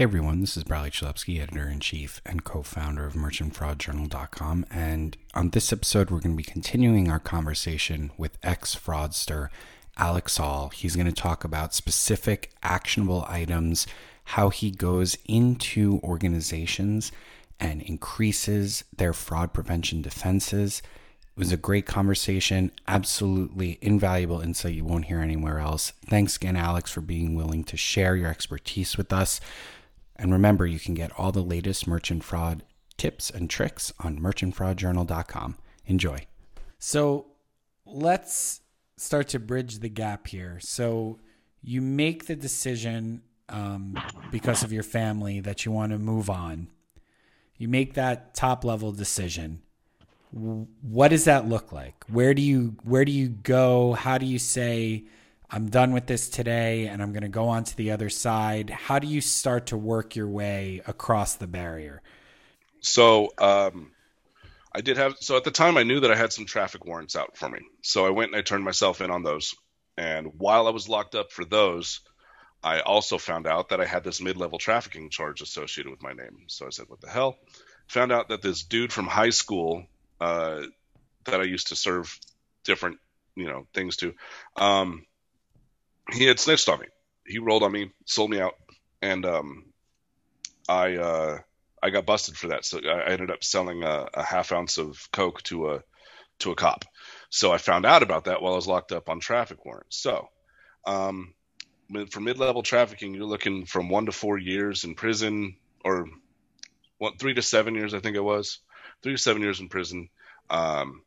Hey everyone, this is Bradley Chalupski, editor in chief and co founder of merchantfraudjournal.com. And on this episode, we're going to be continuing our conversation with ex fraudster Alex Saul. He's going to talk about specific actionable items, how he goes into organizations and increases their fraud prevention defenses. It was a great conversation, absolutely invaluable insight you won't hear anywhere else. Thanks again, Alex, for being willing to share your expertise with us. And remember, you can get all the latest merchant fraud tips and tricks on merchantfraudjournal.com. Enjoy. So let's start to bridge the gap here. So you make the decision um, because of your family that you want to move on. You make that top level decision. What does that look like? Where do you where do you go? How do you say I'm done with this today and I'm going to go on to the other side. How do you start to work your way across the barrier? So, um, I did have, so at the time I knew that I had some traffic warrants out for me. So I went and I turned myself in on those. And while I was locked up for those, I also found out that I had this mid level trafficking charge associated with my name. So I said, what the hell? Found out that this dude from high school uh, that I used to serve different, you know, things to, um, he had snitched on me. He rolled on me, sold me out, and um, I uh, I got busted for that. So I ended up selling a, a, half ounce of coke to a to a cop. So I found out about that while I was locked up on traffic warrants. So um, for mid-level trafficking, you're looking from one to four years in prison, or what, three to seven years, I think it was, three to seven years in prison. Um,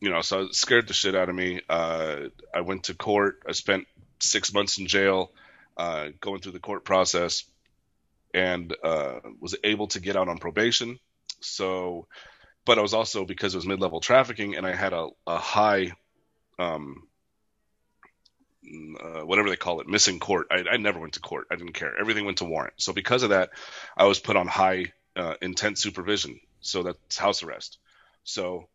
you know, so it scared the shit out of me. Uh, I went to court. I spent six months in jail, uh, going through the court process, and uh, was able to get out on probation. So, but I was also because it was mid-level trafficking, and I had a, a high, um, uh, whatever they call it, missing court. I, I, never went to court. I didn't care. Everything went to warrant. So because of that, I was put on high uh, intense supervision. So that's house arrest. So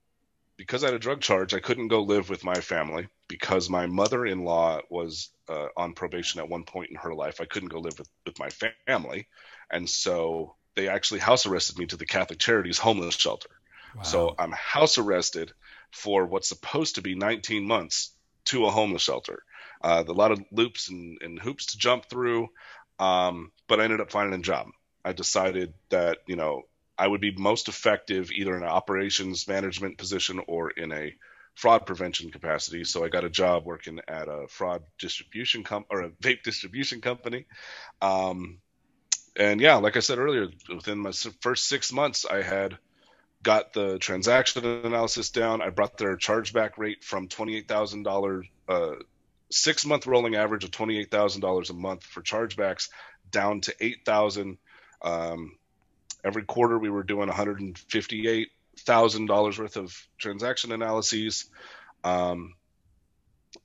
because I had a drug charge, I couldn't go live with my family because my mother-in-law was uh, on probation at one point in her life. I couldn't go live with, with my family, and so they actually house arrested me to the Catholic Charities homeless shelter. Wow. So I'm house arrested for what's supposed to be 19 months to a homeless shelter. Uh, a lot of loops and, and, hoops to jump through, um, but I ended up finding a job. I decided that you know I would be most effective either in an operations management position or in a fraud prevention capacity. So I got a job working at a fraud distribution com- or a vape distribution company. Um, and yeah, like I said earlier, within my first six months, I had got the transaction analysis down. I brought their chargeback rate from twenty-eight thousand uh, dollars, six-month rolling average of twenty-eight thousand dollars a month for chargebacks down to eight thousand. Um, every quarter, we were doing one hundred and fifty-eight thousand dollars worth of transaction analyses. Um,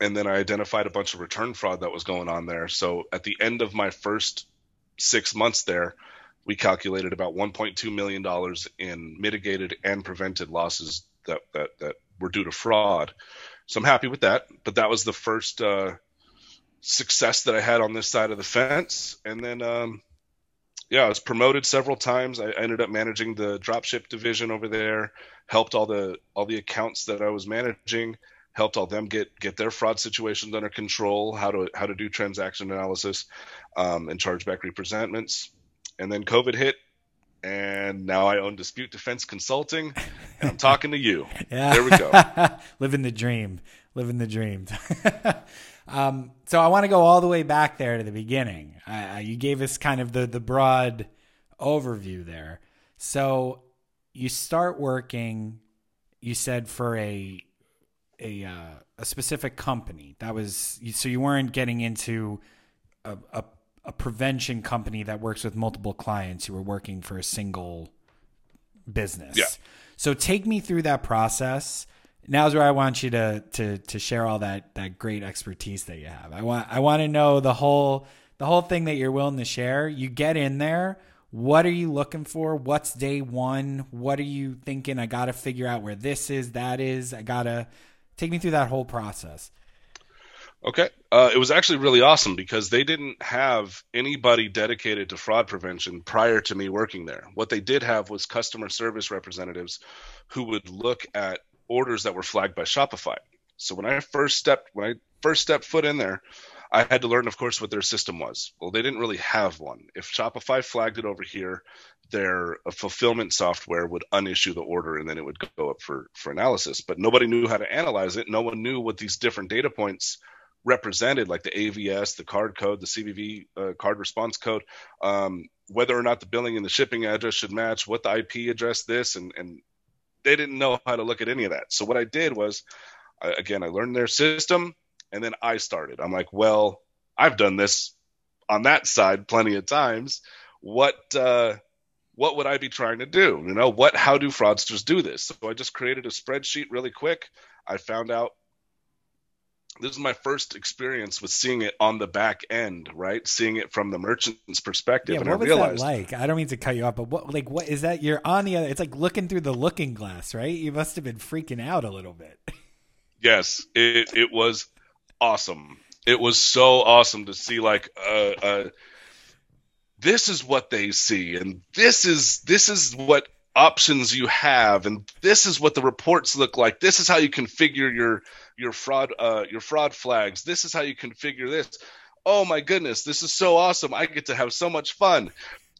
and then I identified a bunch of return fraud that was going on there. So at the end of my first six months there, we calculated about 1.2 million dollars in mitigated and prevented losses that, that that were due to fraud. So I'm happy with that. But that was the first uh, success that I had on this side of the fence. And then um, yeah, I was promoted several times. I ended up managing the dropship division over there. Helped all the all the accounts that I was managing. Helped all them get get their fraud situations under control. How to how to do transaction analysis, um, and chargeback representments. And then COVID hit, and now I own Dispute Defense Consulting. And I'm talking to you. yeah. There we go. Living the dream. Living the dream. Um, so I want to go all the way back there to the beginning. Uh, you gave us kind of the the broad overview there. So you start working. You said for a a uh, a specific company that was so you weren't getting into a, a a prevention company that works with multiple clients. You were working for a single business. Yeah. So take me through that process now's where I want you to to to share all that that great expertise that you have. I want I want to know the whole the whole thing that you're willing to share. You get in there. What are you looking for? What's day one? What are you thinking? I got to figure out where this is, that is. I got to take me through that whole process. Okay. Uh, it was actually really awesome because they didn't have anybody dedicated to fraud prevention prior to me working there. What they did have was customer service representatives who would look at orders that were flagged by Shopify. So when I first stepped when I first stepped foot in there, I had to learn, of course, what their system was. Well, they didn't really have one. If Shopify flagged it over here, their fulfillment software would unissue the order and then it would go up for, for analysis. But nobody knew how to analyze it. No one knew what these different data points represented, like the AVS, the card code, the CVV uh, card response code, um, whether or not the billing and the shipping address should match, what the IP address this, and, and they didn't know how to look at any of that. So what I did was, I, again, I learned their system and then I started. I'm like, well, I've done this on that side plenty of times. What uh, what would I be trying to do? You know, what how do fraudsters do this? So I just created a spreadsheet really quick. I found out this is my first experience with seeing it on the back end, right? Seeing it from the merchant's perspective. Yeah, and what I was realized, that like? I don't mean to cut you off, but what like what is that? You're on the other. It's like looking through the looking glass, right? You must have been freaking out a little bit. yes, it it was awesome. It was so awesome to see like uh, uh, this is what they see, and this is this is what options you have, and this is what the reports look like. This is how you configure your your fraud uh, your fraud flags. This is how you configure this. Oh my goodness, this is so awesome! I get to have so much fun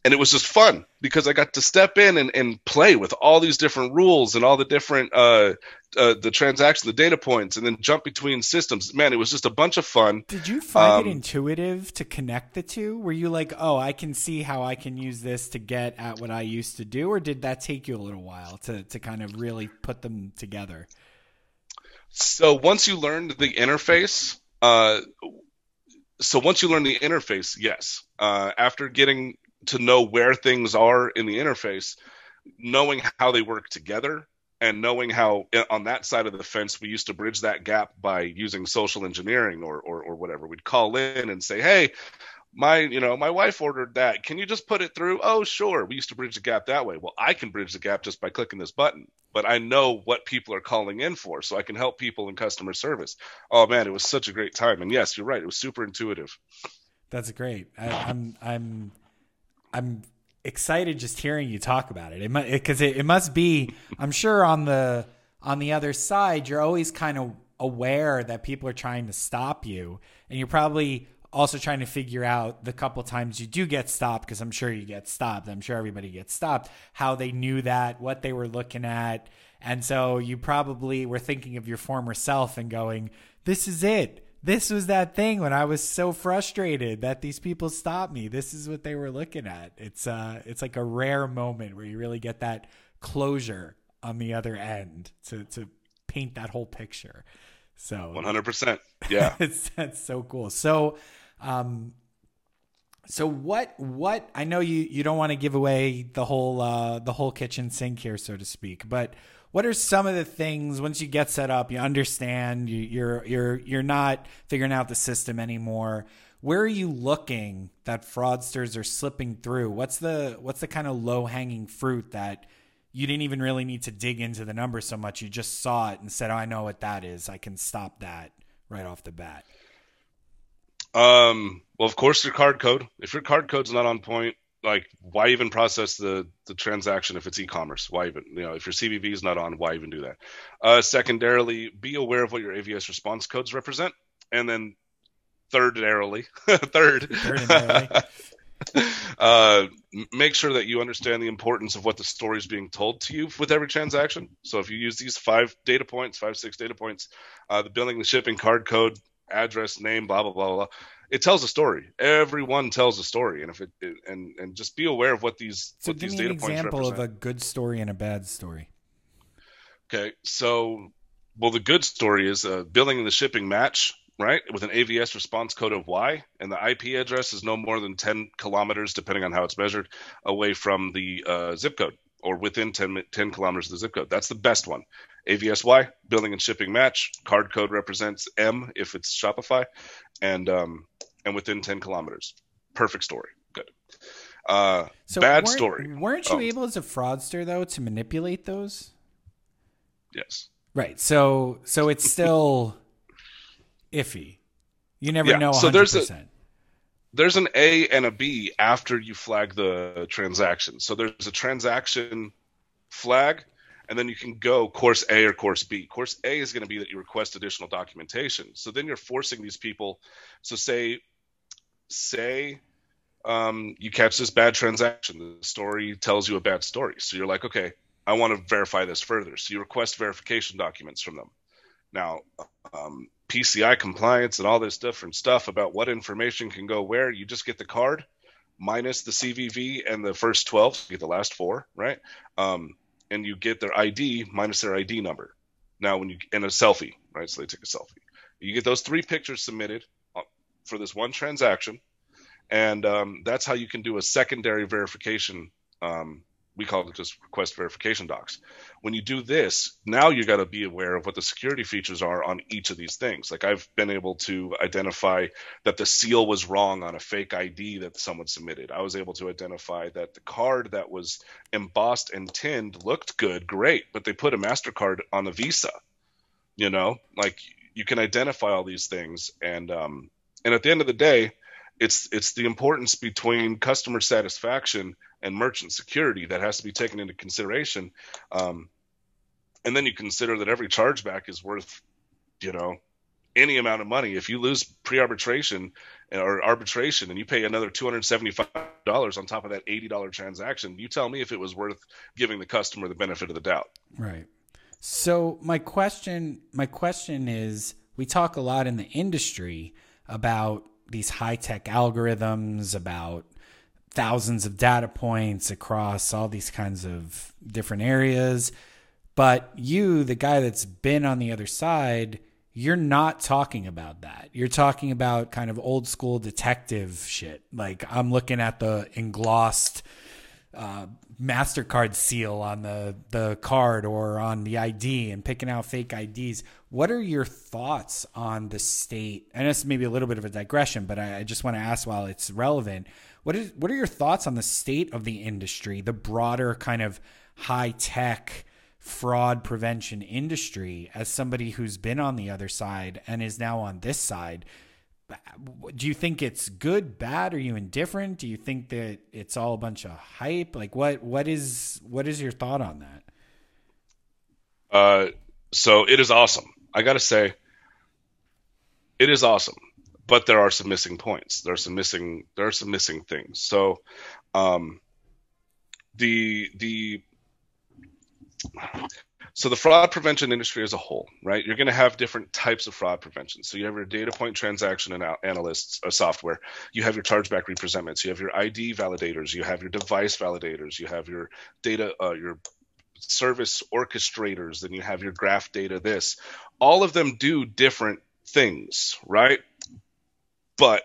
and it was just fun because I got to step in and, and play with all these different rules and all the different uh, uh, the transaction, the data points, and then jump between systems. Man, it was just a bunch of fun. Did you find Um, it intuitive to connect the two? Were you like, oh, I can see how I can use this to get at what I used to do, or did that take you a little while to to kind of really put them together? So once you learned the interface, uh, so once you learn the interface, yes. Uh, after getting to know where things are in the interface, knowing how they work together, and knowing how eh, on that side of the fence we used to bridge that gap by using social engineering or, or, or whatever. We'd call in and say, "Hey, my you know my wife ordered that. Can you just put it through?" Oh, sure. We used to bridge the gap that way. Well, I can bridge the gap just by clicking this button, but I know what people are calling in for, so I can help people in customer service. Oh man, it was such a great time. And yes, you're right. It was super intuitive. That's great. I, I'm I'm I'm excited just hearing you talk about it. It because it, it, must be. I'm sure on the on the other side, you're always kind of aware that people are trying to stop you, and you're probably also trying to figure out the couple times you do get stopped because I'm sure you get stopped. I'm sure everybody gets stopped. How they knew that, what they were looking at, and so you probably were thinking of your former self and going, "This is it." This was that thing when I was so frustrated that these people stopped me. This is what they were looking at. It's uh it's like a rare moment where you really get that closure on the other end to to paint that whole picture. So 100%. Yeah. it's that's so cool. So um so what what I know you you don't want to give away the whole uh the whole kitchen sink here so to speak, but what are some of the things once you get set up, you understand, you, you're you're you're not figuring out the system anymore. Where are you looking that fraudsters are slipping through? What's the what's the kind of low hanging fruit that you didn't even really need to dig into the number so much? You just saw it and said, oh, "I know what that is. I can stop that right off the bat." Um. Well, of course, your card code. If your card code's not on point, like why even process the the transaction if it's e-commerce? Why even you know if your cvv is not on why even do that? Uh, secondarily be aware of what your avs response codes represent. And then thirdarily third uh, make sure that you understand the importance of what the story is being told to you with every transaction. So if you use these five data points five six data points uh, the billing the shipping card code address name blah blah blah blah it tells a story. Everyone tells a story, and if it, it and and just be aware of what these so what give these me an example of a good story and a bad story. Okay, so well, the good story is uh, billing and the shipping match right with an AVS response code of Y, and the IP address is no more than 10 kilometers, depending on how it's measured, away from the uh, zip code or within 10, 10 kilometers of the zip code. That's the best one. AVSY, billing and shipping match. Card code represents M if it's Shopify, and um, and within 10 kilometers. Perfect story. Good. Uh, So bad weren't- story. Weren't you Oh. able as a fraudster though to manipulate those? Yes. Right. So so it's still iffy. You never Yeah, know 100%. so there's a- there's an A and a B after you flag the transaction. So there's a transaction flag, and then you can go course A or course B. Course A is going to be that you request additional documentation. So then you're forcing these people. So say, say, um, you catch this bad transaction. The story tells you a bad story. So you're like, okay, I want to verify this further. So you request verification documents from them. Now, um, PCI compliance and all this different stuff about what information can go where. You just get the card minus the CVV and the first 12, so you get the last four, right? Um, and you get their ID minus their ID number. Now, when you and a selfie, right? So they take a selfie. You get those three pictures submitted uh, for this one transaction, and um, that's how you can do a secondary verification. Um, we call it just request verification docs. When you do this, now you got to be aware of what the security features are on each of these things. Like I've been able to identify that the seal was wrong on a fake ID that someone submitted. I was able to identify that the card that was embossed and tinned looked good, great, but they put a MasterCard on a Visa. You know, like you can identify all these things and um, and at the end of the day, it's it's the importance between customer satisfaction and merchant security that has to be taken into consideration. Um, and then you consider that every chargeback is worth, you know, any amount of money. If you lose pre-arbitration or arbitration and you pay another $275 on top of that $80 transaction, you tell me if it was worth giving the customer the benefit of the doubt. Right. So my question my question is we talk a lot in the industry about these high-tech algorithms about thousands of data points across all these kinds of different areas. But you, the guy that's been on the other side, you're not talking about that. You're talking about kind of old school detective shit. Like I'm looking at the englossed uh, Mastercard seal on the the card or on the ID and picking out fake IDs. What are your thoughts on the state? And this may be a little bit of a digression, but I, I just want to ask while it's relevant. What is what are your thoughts on the state of the industry, the broader kind of high tech fraud prevention industry? As somebody who's been on the other side and is now on this side, do you think it's good, bad? Are you indifferent? Do you think that it's all a bunch of hype? Like what what is what is your thought on that? Uh, so it is awesome. I got to say, it is awesome, but there are some missing points. There are some missing. There are some missing things. So, um, the the so the fraud prevention industry as a whole, right? You're going to have different types of fraud prevention. So you have your data point transaction and analysts or software. You have your chargeback representments. You have your ID validators. You have your device validators. You have your data, uh, your service orchestrators. Then you have your graph data. This, all of them do different things, right? But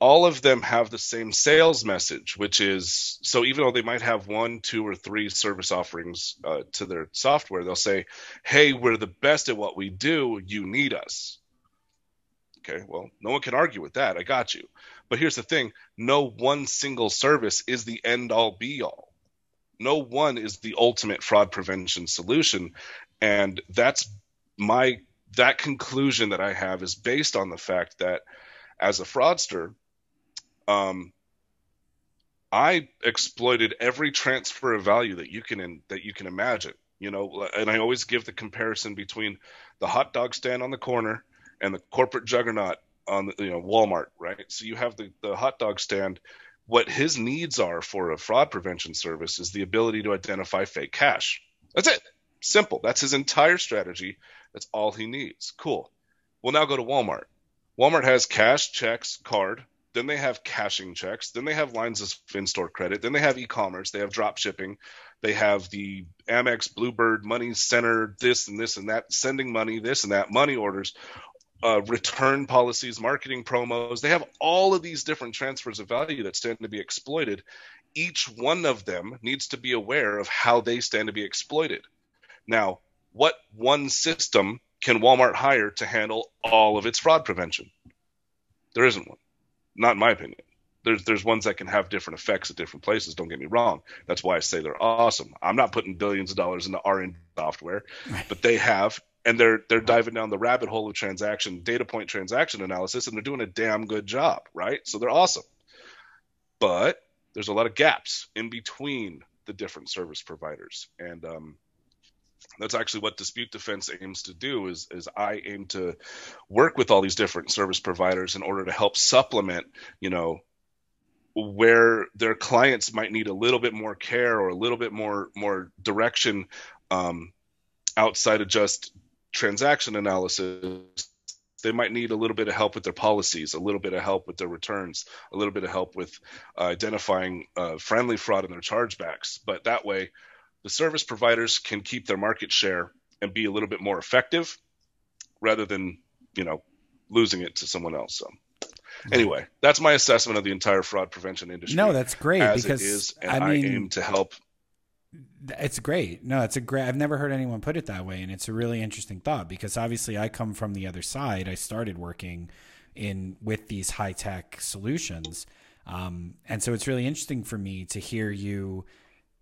all of them have the same sales message, which is so even though they might have one, two, or three service offerings uh, to their software, they'll say, Hey, we're the best at what we do. You need us. Okay, well, no one can argue with that. I got you. But here's the thing no one single service is the end all be all. No one is the ultimate fraud prevention solution. And that's my that conclusion that I have is based on the fact that as a fraudster, um, I exploited every transfer of value that you can in, that you can imagine. You know, and I always give the comparison between the hot dog stand on the corner and the corporate juggernaut on the, you know Walmart, right? So you have the the hot dog stand. What his needs are for a fraud prevention service is the ability to identify fake cash. That's it. Simple. That's his entire strategy. That's all he needs. Cool. We'll now go to Walmart. Walmart has cash, checks, card, then they have cashing checks. Then they have lines of in-store credit. Then they have e-commerce. They have drop shipping. They have the Amex, Bluebird, Money Center, this and this and that, sending money, this and that, money orders, uh, return policies, marketing promos. They have all of these different transfers of value that stand to be exploited. Each one of them needs to be aware of how they stand to be exploited. Now, what one system can Walmart hire to handle all of its fraud prevention? There isn't one not in my opinion. There's there's ones that can have different effects at different places. Don't get me wrong. That's why I say they're awesome. I'm not putting billions of dollars into R&D software, right. but they have and they're they're diving down the rabbit hole of transaction data point transaction analysis and they're doing a damn good job right so they're awesome but there's a lot of gaps in between the different service providers and um, that's actually what dispute defense aims to do is, is i aim to work with all these different service providers in order to help supplement you know where their clients might need a little bit more care or a little bit more more direction um, outside of just transaction analysis they might need a little bit of help with their policies, a little bit of help with their returns, a little bit of help with uh, identifying uh, friendly fraud in their chargebacks. But that way, the service providers can keep their market share and be a little bit more effective rather than, you know, losing it to someone else. So anyway, that's my assessment of the entire fraud prevention industry. No, that's great because it is, and I I, mean, aim to help. It's great. No, it's a great. I've never heard anyone put it that way, and it's a really interesting thought because obviously I come from the other side. I started working in with these high tech solutions, um, and so it's really interesting for me to hear you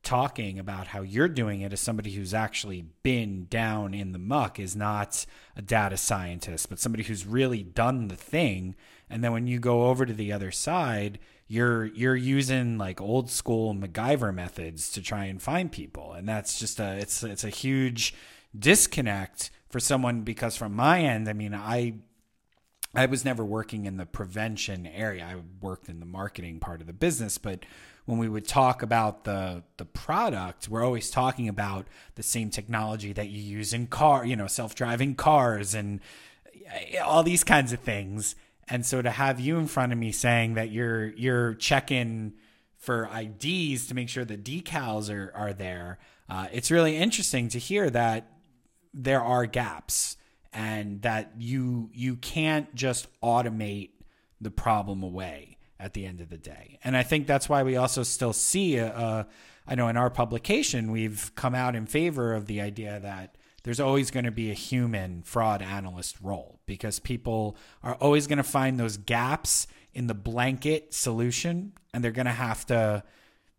talking about how you're doing it as somebody who's actually been down in the muck is not a data scientist but somebody who's really done the thing. And then when you go over to the other side you're you're using like old school MacGyver methods to try and find people. And that's just a it's it's a huge disconnect for someone because from my end I mean I I was never working in the prevention area. I worked in the marketing part of the business, but when we would talk about the the product, we're always talking about the same technology that you use in car, you know, self-driving cars and all these kinds of things. And so to have you in front of me saying that you're you're checking for IDs to make sure the decals are are there, uh, it's really interesting to hear that there are gaps and that you you can't just automate the problem away at the end of the day. And I think that's why we also still see a, a I know in our publication we've come out in favor of the idea that there's always going to be a human fraud analyst role because people are always going to find those gaps in the blanket solution and they're going to have to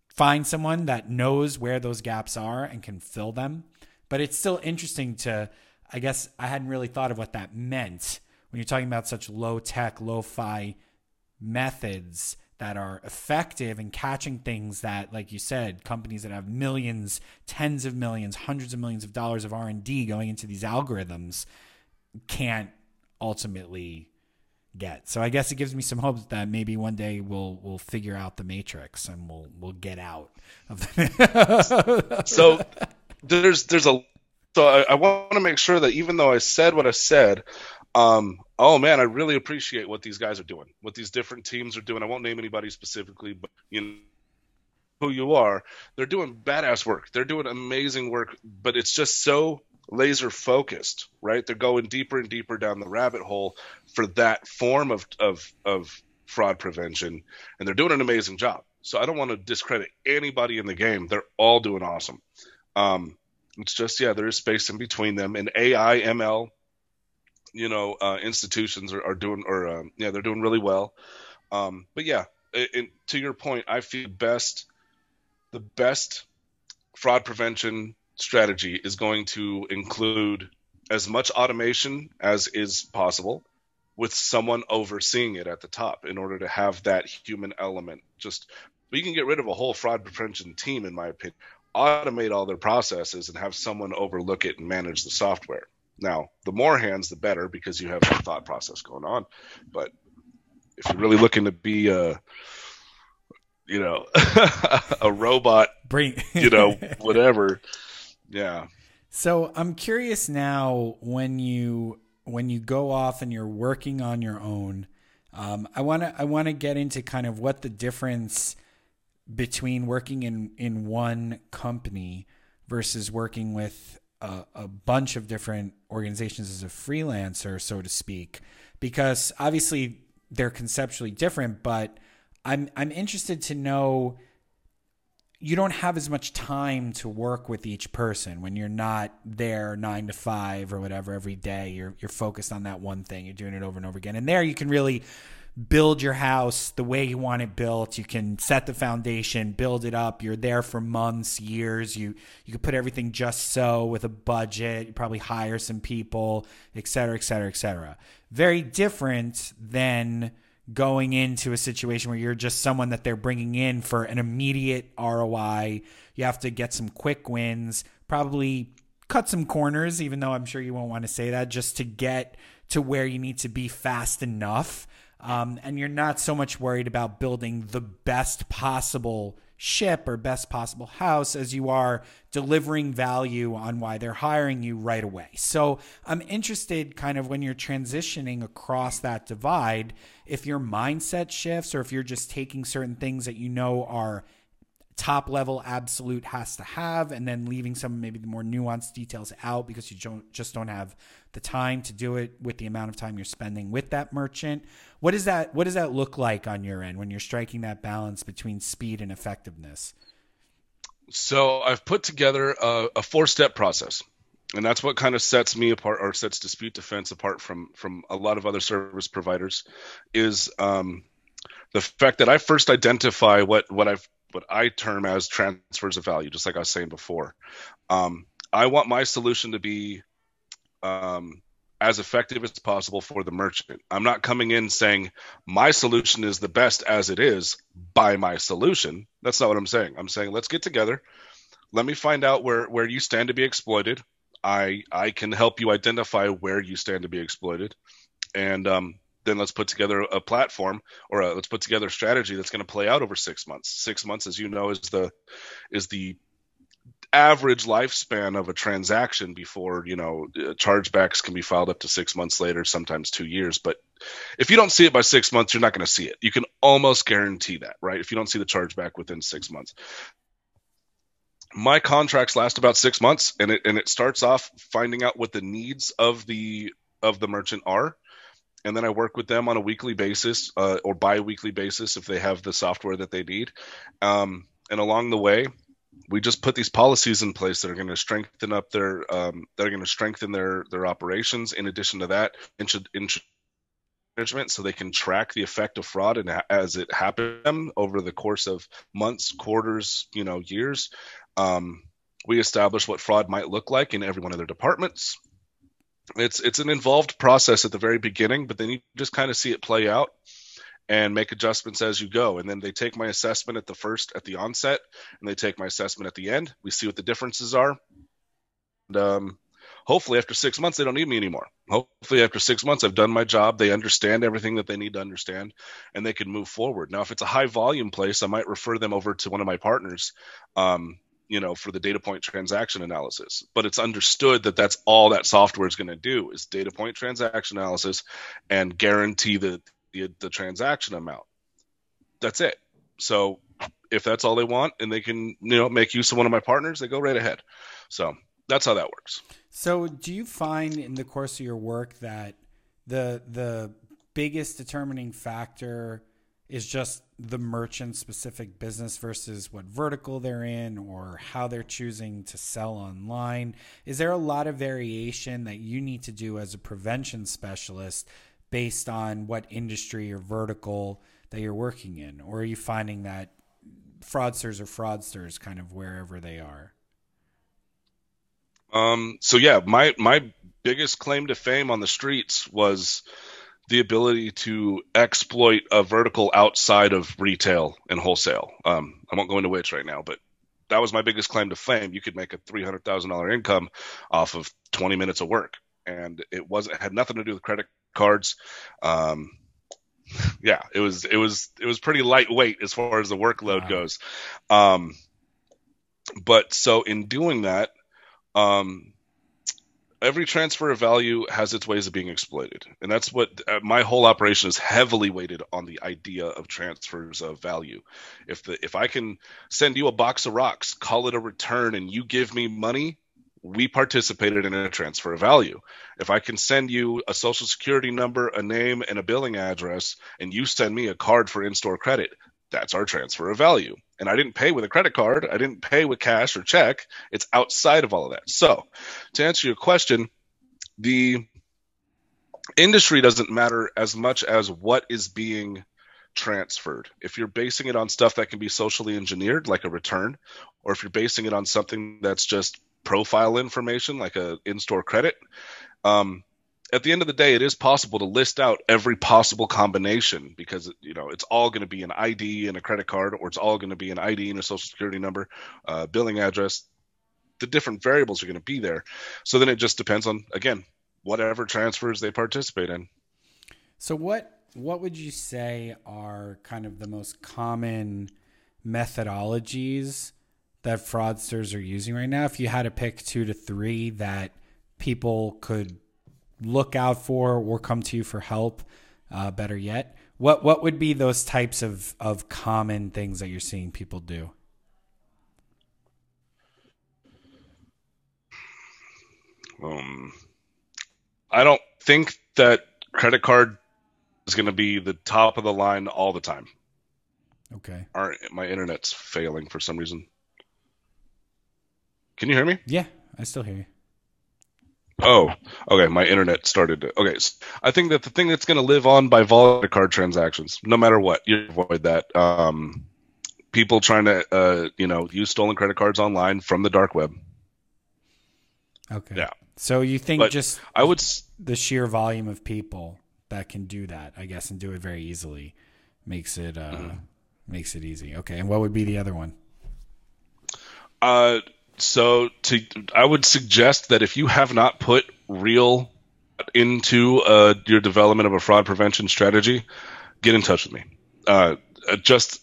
find someone that knows where those gaps are and can fill them. But it's still interesting to I guess I hadn't really thought of what that meant when you're talking about such low tech, lo fi methods that are effective in catching things that, like you said, companies that have millions, tens of millions, hundreds of millions of dollars of R and D going into these algorithms can't ultimately get. So I guess it gives me some hope that maybe one day we'll we'll figure out the matrix and we'll we'll get out of the So there's there's a so I, I want to make sure that even though I said what I said, um, oh man, I really appreciate what these guys are doing, what these different teams are doing. I won't name anybody specifically, but you know who you are. They're doing badass work. They're doing amazing work, but it's just so laser focused, right? They're going deeper and deeper down the rabbit hole for that form of of of fraud prevention, and they're doing an amazing job. So I don't want to discredit anybody in the game. They're all doing awesome. Um, it's just yeah, there is space in between them, and AI, ML, you know, uh, institutions are, are doing or um, yeah, they're doing really well. Um, but yeah, it, it, to your point, I feel best the best fraud prevention strategy is going to include as much automation as is possible with someone overseeing it at the top in order to have that human element just you can get rid of a whole fraud prevention team in my opinion automate all their processes and have someone overlook it and manage the software. Now, the more hands, the better because you have that thought process going on. But if you're really looking to be a, you know, a robot, Bring you know, whatever, yeah. So I'm curious now when you when you go off and you're working on your own. Um, I want to I want to get into kind of what the difference between working in in one company versus working with a, a, bunch of different organizations as a freelancer, so to speak, because obviously they're conceptually different. But I'm I'm interested to know you don't have as much time to work with each person when you're not there nine to five or whatever every day. You're you're focused on that one thing. You're doing it over and over again, and there you can really build your house the way you want it built. You can set the foundation, build it up. You're there for months, years. You you could put everything just so with a budget. You probably hire some people, et cetera, et cetera, et cetera. Very different than going into a situation where you're just someone that they're bringing in for an immediate ROI. You have to get some quick wins, probably cut some corners, even though I'm sure you won't want to say that, just to get to where you need to be fast enough. Um, and you're not so much worried about building the best possible ship or best possible house as you are delivering value on why they're hiring you right away. So I'm interested kind of when you're transitioning across that divide, if your mindset shifts or if you're just taking certain things that you know are top level absolute has to have and then leaving some maybe the more nuanced details out because you don't just don't have the time to do it with the amount of time you're spending with that merchant. What does that what does that look like on your end when you're striking that balance between speed and effectiveness? So i've put together a, a four step process and that's what kind of sets me apart or sets dispute defense apart from from a lot of other service providers is um, the fact that I first identify what what I've what I term as transfers of value, just like I was saying before. Um, I want my solution to be um, as effective as possible for the merchant. I'm not coming in saying my solution is the best as it is by my solution. That's not what I'm saying. I'm saying let's get together. Let me find out where where you stand to be exploited. I I can help you identify where you stand to be exploited, and um, then let's put together a platform or a, let's put together a strategy that's going to play out over six months. Six months, as you know, is the is the average lifespan of a transaction before you know uh, chargebacks can be filed up to six months later, sometimes two years. But if you don't see it by six months, you're not going to see it. You can almost guarantee that, right? If you don't see the chargeback within six months. My contracts last about six months, and it and it starts off finding out what the needs of the of the merchant are and then I work with them on a weekly basis uh, or bi-weekly basis if they have the software that they need. Um, and along the way, we just put these policies in place that are going to strengthen up their um, that are going to strengthen their their operations. In addition to that, management so they can track the effect of fraud and as it happens over the course of months, quarters, you know, years. Um, we establish what fraud might look like in every one of their departments it's it's an involved process at the very beginning, but then you just kind of see it play out and make adjustments as you go. And then they take my assessment at the first at the onset, and they take my assessment at the end. We see what the differences are. And, um, hopefully, after six months, they don't need me anymore. Hopefully, after six months, I've done my job. They understand everything that they need to understand, and they can move forward. Now, if it's a high volume place, I might refer them over to one of my partners. Um, you know for the data point transaction analysis but it's understood that that's all that software is going to do is data point transaction analysis and guarantee the, the the transaction amount. That's it. So if that's all they want and they can you know make use of one of my partners they go right ahead. So that's how that works. So do you find in the course of your work that the the biggest determining factor is just the merchant specific business versus what vertical they're in or how they're choosing to sell online? Is there a lot of variation that you need to do as a prevention specialist based on what industry or vertical that you're working in? Or are you finding that fraudsters are fraudsters kind of wherever they are? Um, so yeah, my my biggest claim to fame on the streets was the ability to exploit a vertical outside of retail and wholesale. Um, I won't go into which right now, but that was my biggest claim to fame. You could make a three hundred thousand dollar income off of twenty minutes of work, and it wasn't had nothing to do with credit cards. Um, yeah, it was it was it was pretty lightweight as far as the workload wow. goes. Um, but so in doing that, um, every transfer of value has its ways of being exploited. And that's what uh, my whole operation is heavily weighted on the idea of transfers of value. If the if i can send you a box of rocks call it a return and you give me money we participated in a transfer of value. If i can send you a social security number a name and a billing address and you send me a card for in-store credit that's our transfer of value. And I didn't pay with a credit card. I didn't pay with cash or check. It's outside of all of that. So, to answer your question, the industry doesn't matter as much as what is being transferred. If you're basing it on stuff that can be socially engineered, like a return, or if you're basing it on something that's just profile information, like a in-store credit, um, at the end of the day, it is possible to list out every possible combination because you know it's all going to be an ID and a credit card, or it's all going to be an ID and a social security number, uh, billing address. The different variables are going to be there. So then it just depends on again whatever transfers they participate in. So what what would you say are kind of the most common methodologies that fraudsters are using right now? If you had to pick two to three that people could look out for or come to you for help, uh, better yet, what what would be those types of of common things that you're seeing people do? Um, I don't think that credit card is going to be the top of the line all the time. Okay. Our, my internet's failing for some reason. Can you hear me? Yeah, I still hear you. Oh, okay. My internet started. To, okay, so I think that the thing that's going to live on by volume card transactions, no matter what, you avoid that. Um, people trying to, uh, you know, use stolen credit cards online from the dark web. Okay. Yeah. So you think But just I would. s- the sheer volume of people that can do that, I guess, and do it very easily makes it uh, Mm-hmm. makes it easy. Okay. And what would be the other one? Uh, so to I would suggest that if you have not put real into uh, your development of a fraud prevention strategy, get in touch with me. Uh, just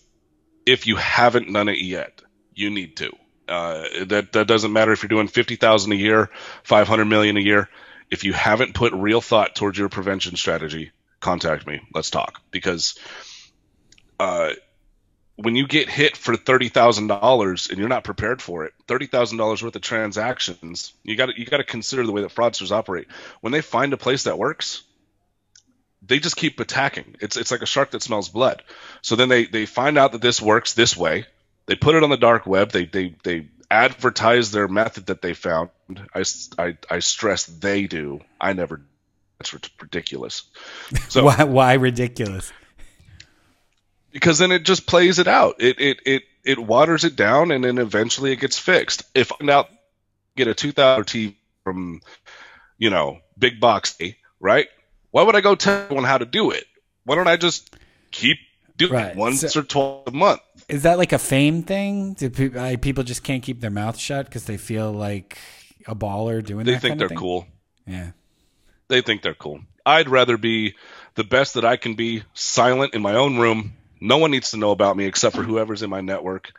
if you haven't done it yet, you need to. Uh, that that doesn't matter if you're doing fifty thousand a year, five hundred million a year. If you haven't put real thought towards your prevention strategy, contact me. Let's talk because uh, when you get hit for thirty thousand dollars and you're not prepared for it, thirty thousand dollars worth of transactions, you got you got to consider the way that fraudsters operate. When they find a place that works, they just keep attacking. It's it's like a shark that smells blood. So then they they find out that this works this way. They put it on the dark web. They they they advertise their method that they found. I I, I stress they do. I never. That's ridiculous. So why, why ridiculous? Because then it just plays it out. It it it it waters it down, and then eventually it gets fixed. If I now get a two thousand TV from, you know, big box, right? Why would I go tell everyone how to do it? Why don't I just keep doing Right. it once So- or twice a month? Is that like a fame thing? Do people, like, people just can't keep their mouth shut because they feel like a baller doing They that think kind they're of thing? cool. Yeah. They think they're cool. I'd rather be the best that I can be, silent in my own room. No one needs to know about me except for whoever's in my network.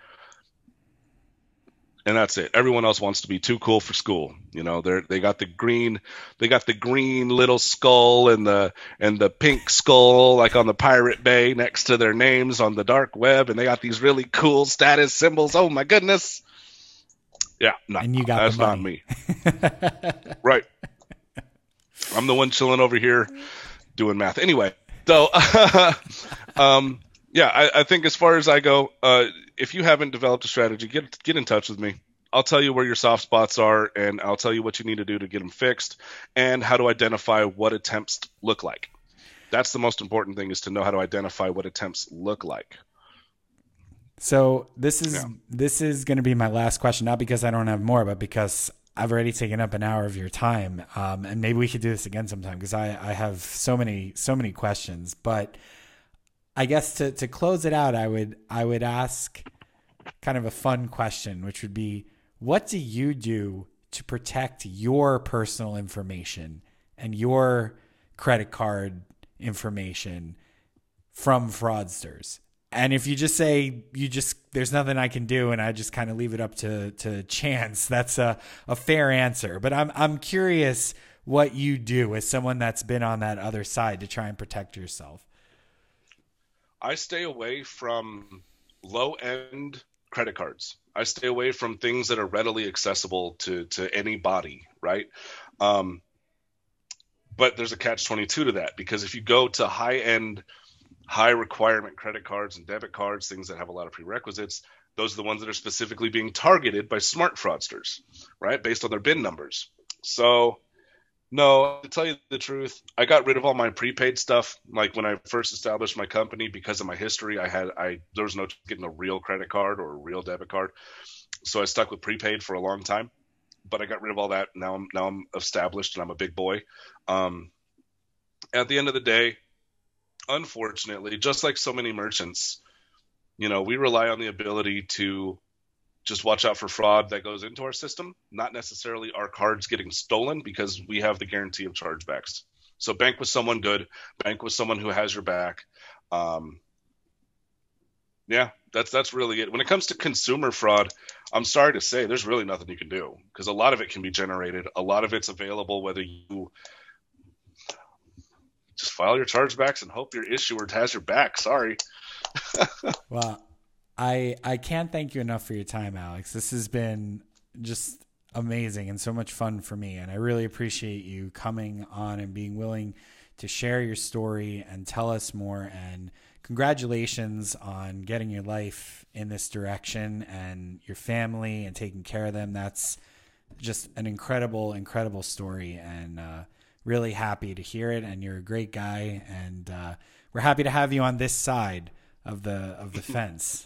And that's it. Everyone else wants to be too cool for school. You know, they're they got the green they got the green little skull and the and the pink skull like on the Pirate Bay next to their names on the dark web and they got these really cool status symbols. Oh my goodness. Yeah, no, And you got that's not me. right. I'm the one chilling over here doing math. Anyway, so um, yeah, I, I think as far as I go, uh, if you haven't developed a strategy, get get in touch with me. I'll tell you where your soft spots are, and I'll tell you what you need to do to get them fixed, and how to identify what attempts look like. That's the most important thing is to know how to identify what attempts look like. So this is Yeah. this is going to be my last question, not because I don't have more, but because I've already taken up an hour of your time, um, and maybe we could do this again sometime because I, I have so many so many questions. But I guess to to close it out, I would I would ask kind of a fun question, which would be, what do you do to protect your personal information and your credit card information from fraudsters. And if you just say you just there's nothing I can do and I just kind of leave it up to to chance, that's a, a fair answer. But I'm I'm curious what you do as someone that's been on that other side to try and protect yourself. I stay away from low end credit cards. I stay away from things that are readily accessible to to anybody, right? Um, but there's a catch 22 to that because if you go to high end, high requirement credit cards and debit cards, things that have a lot of prerequisites, those are the ones that are specifically being targeted by smart fraudsters, right? Based on their BIN numbers. So No, to tell you the truth, I got rid of all my prepaid stuff. Like when I first established my company, because of my history, I had I there was no getting a real credit card or a real debit card, so I stuck with prepaid for a long time. But I got rid of all that. Now I'm now I'm established and I'm a big boy. Um, at the end of the day, unfortunately, just like so many merchants, you know, we rely on the ability to just watch out for fraud that goes into our system, not necessarily our cards getting stolen because we have the guarantee of chargebacks. So bank with someone good, bank with someone who has your back. Um, yeah, that's that's really it. When it comes to consumer fraud, I'm sorry to say there's really nothing you can do because a lot of it can be generated. A lot of it's available whether you just file your chargebacks and hope your issuer has your back. Sorry. well, I I can't thank you enough for your time, Alex. This has been just amazing and so much fun for me, and I really appreciate you coming on and being willing to share your story and tell us more. And congratulations on getting your life in this direction and your family and taking care of them. That's just an incredible, incredible story, and uh, really happy to hear it. And you're a great guy, and uh, we're happy to have you on this side of the of the fence.